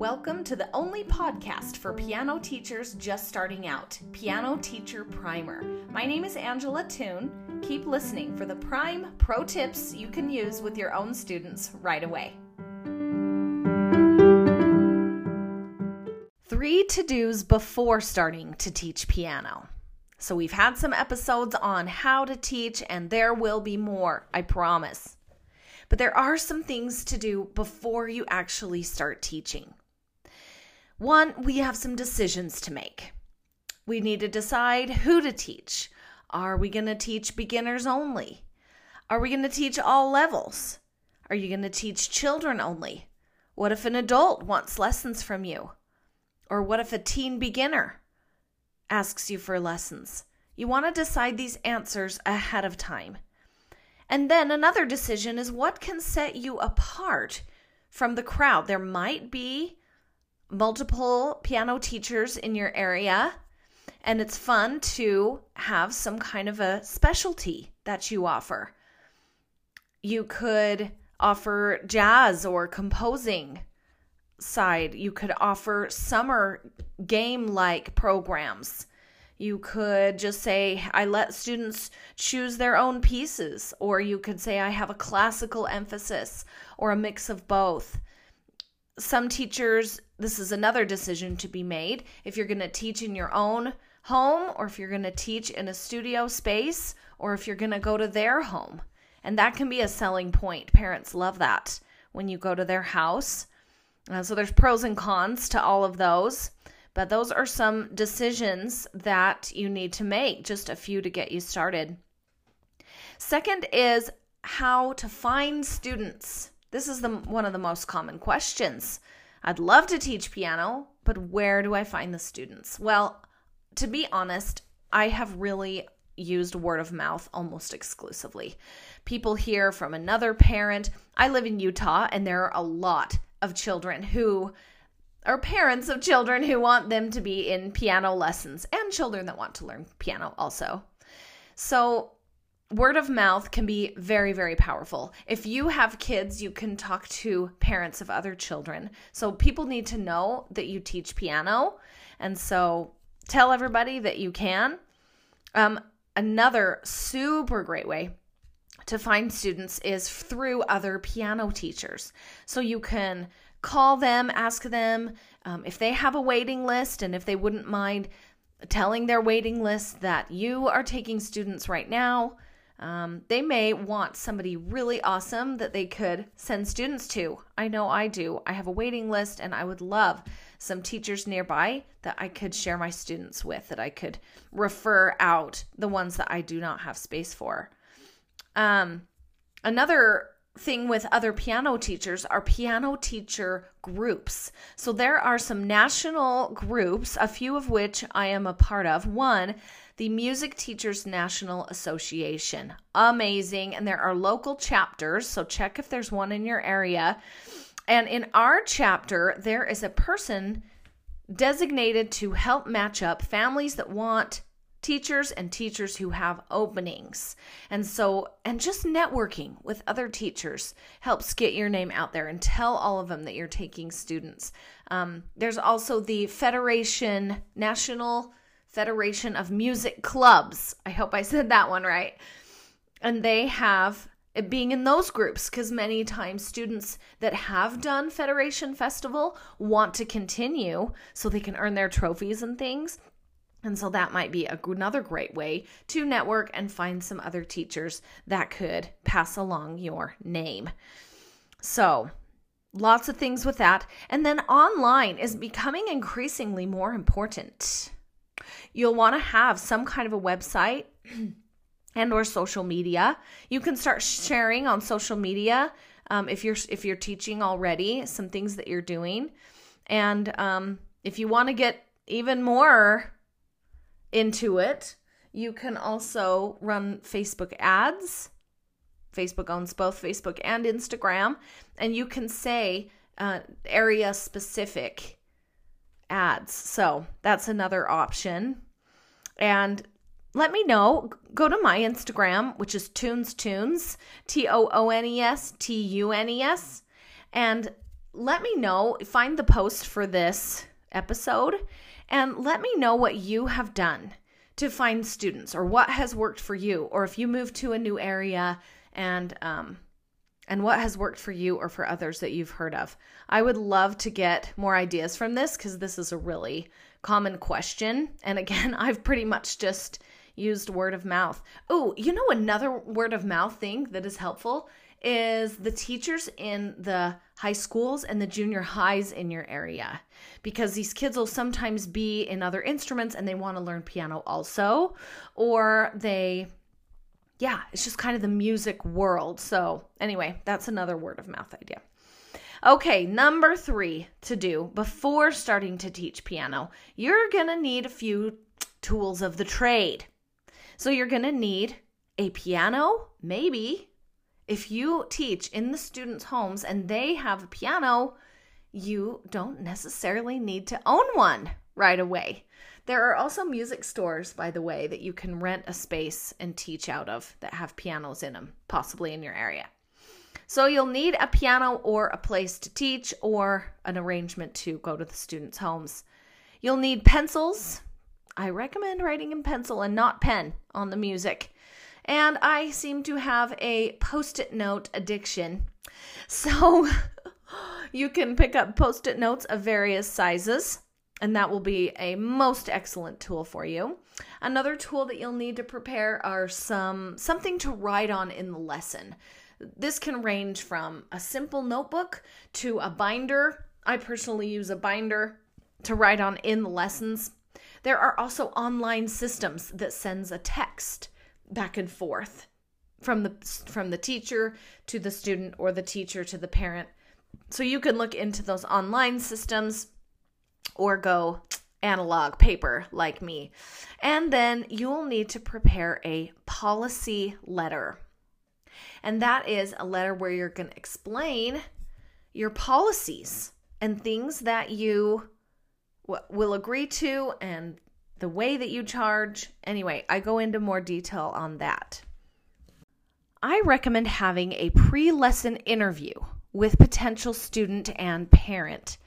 Welcome to the only podcast for piano teachers just starting out, Piano Teacher Primer. My name is Angela Toone. Keep listening for the prime pro tips you can use with your own students right away. Three to dos before starting to teach piano. So, we've had some episodes on how to teach, and there will be more, I promise. But there are some things to do before you actually start teaching. One, we have some decisions to make. We need to decide who to teach. Are we going to teach beginners only? Are we going to teach all levels? Are you going to teach children only? What if an adult wants lessons from you? Or what if a teen beginner asks you for lessons? You want to decide these answers ahead of time. And then another decision is what can set you apart from the crowd. There might be multiple piano teachers in your area, and it's fun to have some kind of a specialty that you offer. You could offer jazz or composing side. You could offer summer game like programs. You could just say, I let students choose their own pieces. Or you could say, I have a classical emphasis or a mix of both. Some teachers this is another decision to be made. If you're going to teach in your own home, or if you're going to teach in a studio space, or if you're going to go to their home. And that can be a selling point. Parents love that when you go to their house. Uh, so there's pros and cons to all of those. But those are some decisions that you need to make, just a few to get you started. Second is how to find students. This is the one of the most common questions. I'd love to teach piano, but where do I find the students? Well, to be honest, I have really used word of mouth almost exclusively. People hear from another parent. I live in Utah, and there are a lot of children who are parents of children who want them to be in piano lessons and children that want to learn piano also. So word of mouth can be very, very powerful. If you have kids, you can talk to parents of other children. So people need to know that you teach piano. And so tell everybody that you can. Um, another super great way to find students is through other piano teachers. So you can call them, ask them um, if they have a waiting list and if they wouldn't mind telling their waiting list that you are taking students right now um, they may want somebody really awesome that they could send students to. I know I do. I have a waiting list and I would love some teachers nearby that I could share my students with, that I could refer out the ones that I do not have space for. Um, another thing with other piano teachers are piano teacher groups. So there are some national groups, a few of which I am a part of. One the Music Teachers National Association. Amazing. And there are local chapters, so check if there's one in your area. And in our chapter, there is a person designated to help match up families that want teachers and teachers who have openings. And so, and just networking with other teachers helps get your name out there and tell all of them that you're taking students. Um, there's also the Federation National Federation of Music Clubs. I hope I said that one right. And they have it being in those groups because many times students that have done Federation Festival want to continue so they can earn their trophies and things. And so that might be another great way to network and find some other teachers that could pass along your name. So, lots of things with that. And then online is becoming increasingly more important you'll want to have some kind of a website and or social media. You can start sharing on social media um, if you're if you're teaching already some things that you're doing, and um, if you want to get even more into it, you can also run Facebook ads. Facebook owns both Facebook and Instagram, and you can say uh, area specific ads. So that's another option. And let me know. Go to my Instagram, which is Toones Tunes, T O O N E S T U N E S, and let me know, find the post for this episode, and let me know what you have done to find students or what has worked for you, or if you moved to a new area and, um, and what has worked for you or for others that you've heard of. I would love to get more ideas from this because this is a really common question. And again, I've pretty much just used word of mouth. Oh, you know, another word of mouth thing that is helpful is the teachers in the high schools and the junior highs in your area because these kids will sometimes be in other instruments and they want to learn piano also or they yeah it's just kind of the music world. So anyway that's another word of mouth idea. Okay number 3 to do before starting to teach piano you're to need a few tools of the trade. So you're to need a piano maybe if you teach in the students' homes and they have a piano, you don't necessarily need to own one right away. There are also music stores, by the way, that you can rent a space and teach out of that have pianos in them, possibly in your area. So you'll need a piano or a place to teach or an arrangement to go to the students' homes. You'll need pencils. I recommend writing in pencil and not pen on the music and I seem to have a post it note addiction. So you can pick up post it notes of various sizes, and that will be a most excellent tool for you. Another tool that you'll need to prepare are some something to write on in the lesson. This can range from a simple notebook to a binder. I personally use a binder to write on in the lessons. There are also online systems that sends a text back and forth from the from the teacher to the student or the teacher to the parent. So you can look into those online systems or go analog paper like me. And then you'll need to prepare a policy letter. And that is a letter where you're going to explain your policies and things that you w- will agree to and the way that you charge. Anyway, I go into more detail on that. I recommend having a pre lesson interview with potential student and parent.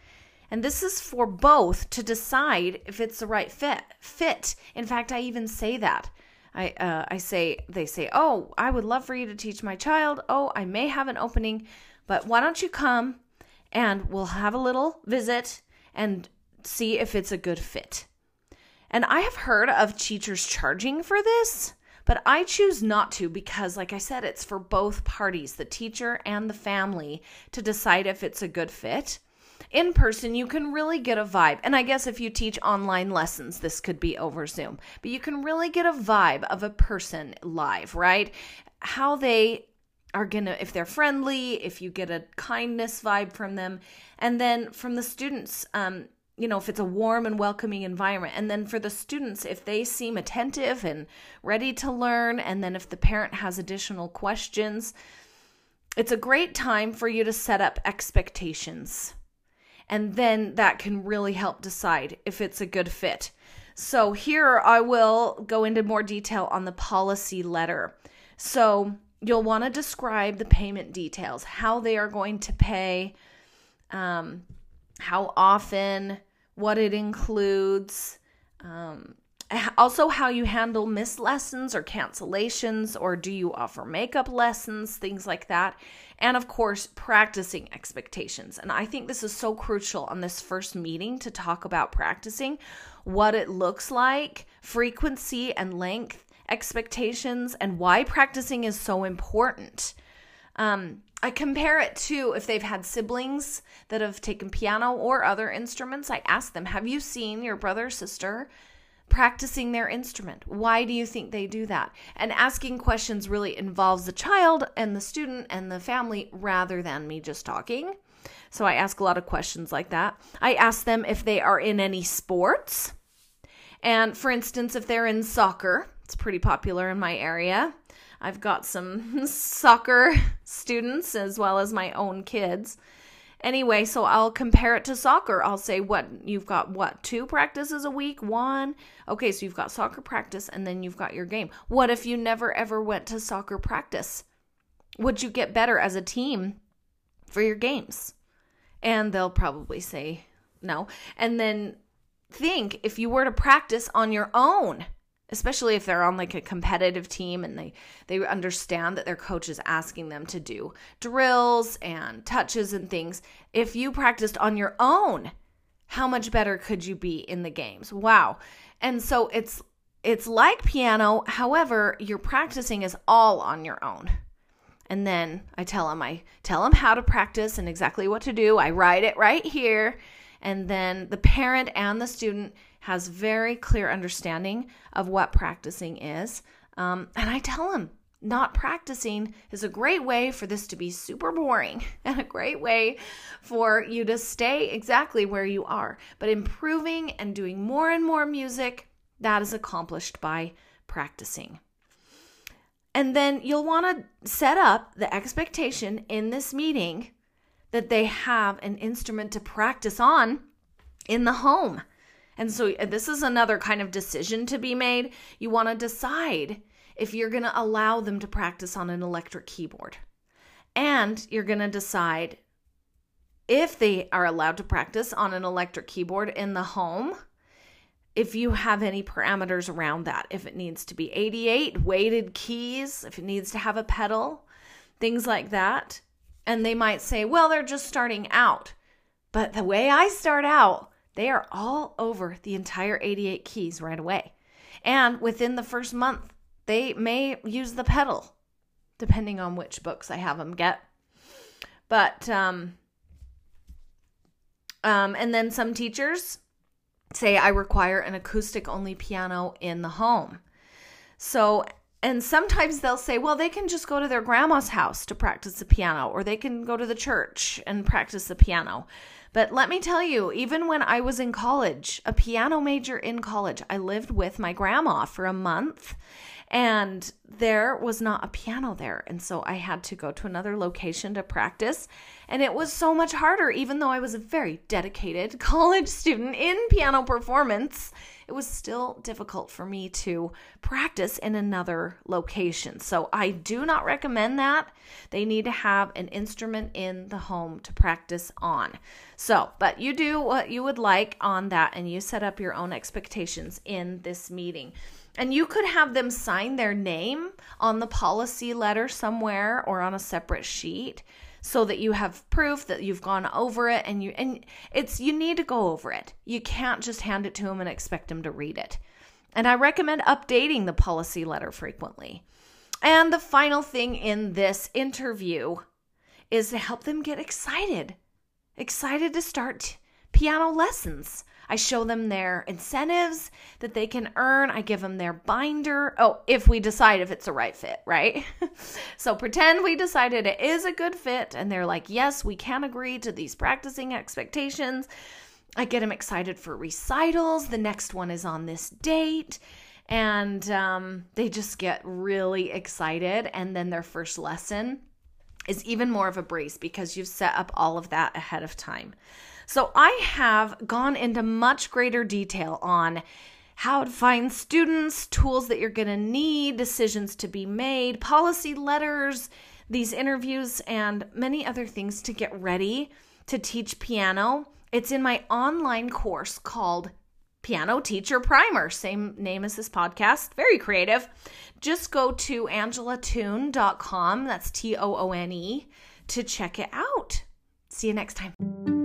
And this is for both to decide if it's the right fit. Fit. In fact, I even say that. I uh, I say they say, "Oh, I would love for you to teach my child. Oh, I may have an opening, but why don't you come and we'll have a little visit and see if it's a good fit." And I have heard of teachers charging for this, but I choose not to because, like I said, it's for both parties, the teacher and the family, to decide if it's a good fit. In person, you can really get a vibe. And I guess if you teach online lessons, this could be over Zoom, but you can really get a vibe of a person live, right? How they are gonna, if they're friendly, if you get a kindness vibe from them. And then from the students, um, you know, if it's a warm and welcoming environment. And then for the students, if they seem attentive and ready to learn, and then if the parent has additional questions, it's a great time for you to set up expectations. And then that can really help decide if it's a good fit. So, here I will go into more detail on the policy letter. So, you'll want to describe the payment details, how they are going to pay, um, how often, what it includes, um, also how you handle missed lessons or cancellations, or do you offer makeup lessons, things like that. And of course, practicing expectations. And I think this is so crucial on this first meeting to talk about practicing what it looks like, frequency and length expectations, and why practicing is so important. Um, I compare it to if they've had siblings that have taken piano or other instruments. I ask them, Have you seen your brother or sister practicing their instrument? Why do you think they do that? And asking questions really involves the child and the student and the family rather than me just talking. So I ask a lot of questions like that. I ask them if they are in any sports. And for instance, if they're in soccer, it's pretty popular in my area. I've got some soccer students as well as my own kids. Anyway, so I'll compare it to soccer. I'll say what you've got what two practices a week? One. Okay, so you've got soccer practice and then you've got your game. What if you never ever went to soccer practice? Would you get better as a team for your games? And they'll probably say no. And then think if you were to practice on your own, especially if they're on like a competitive team and they they understand that their coach is asking them to do drills and touches and things. If you practiced on your own how much better could you be in the games? Wow. And so it's it's like piano however your practicing is all on your own. And then i tell them i tell them how to practice and exactly what to do. I write it right here and then the parent and the student has very clear understanding of what practicing is. Um, and I tell them not practicing is a great way for this to be super boring and a great way for you to stay exactly where you are. But improving and doing more and more music, that is accomplished by practicing. And then you'll want to set up the expectation in this meeting that they have an instrument to practice on in the home. And so uh, this is another kind of decision to be made. You want to decide if you're going to allow them to practice on an electric keyboard. And you're going to decide if they are allowed to practice on an electric keyboard in the home, if you have any parameters around that, if it needs to be 88 weighted keys, if it needs to have a pedal, things like that. And they might say, well, they're just starting out. But the way I start out, they are all over the entire 88 keys right away. And within the first month, they may use the pedal, depending on which books I have them get. But, um, um, and then some teachers say, I require an acoustic only piano in the home. So and sometimes they'll say, well, they can just go to their grandma's house to practice the piano, or they can go to the church and practice the piano. But let me tell you, even when I was in college, a piano major in college, I lived with my grandma for a month and there was not a piano there. And so I had to go to another location to practice. And it was so much harder, even though I was a very dedicated college student in piano performance it was still difficult for me to practice in another location. So I do not recommend that. They need to have an instrument in the home to practice on. So, but you do what you would like on that and you set up your own expectations in this meeting. And you could have them sign their name on the policy letter somewhere or on a separate sheet so that you have proof that you've gone over it and you and it's you need to go over it. You can't just hand it to them and expect them to read it. And I recommend updating the policy letter frequently. And the final thing in this interview is to help them get excited. Excited to start piano lessons. I show them their incentives that they can earn. I give them their binder. Oh, if we decide if it's a right fit, right? so pretend we decided it is a good fit and they're like, yes, we can agree to these practicing expectations. I get them excited for recitals. The next one is on this date. And um, they just get really excited. And then their first lesson is even more of a breeze because you've set up all of that ahead of time. So I have gone into much greater detail on how to find students, tools that you're going to need, decisions to be made, policy letters, these interviews, and many other things to get ready to teach piano. It's in my online course called Piano Teacher Primer, same name as this podcast, very creative. Just go to angelatoone.com, that's T O O N E, to check it out. See you next time.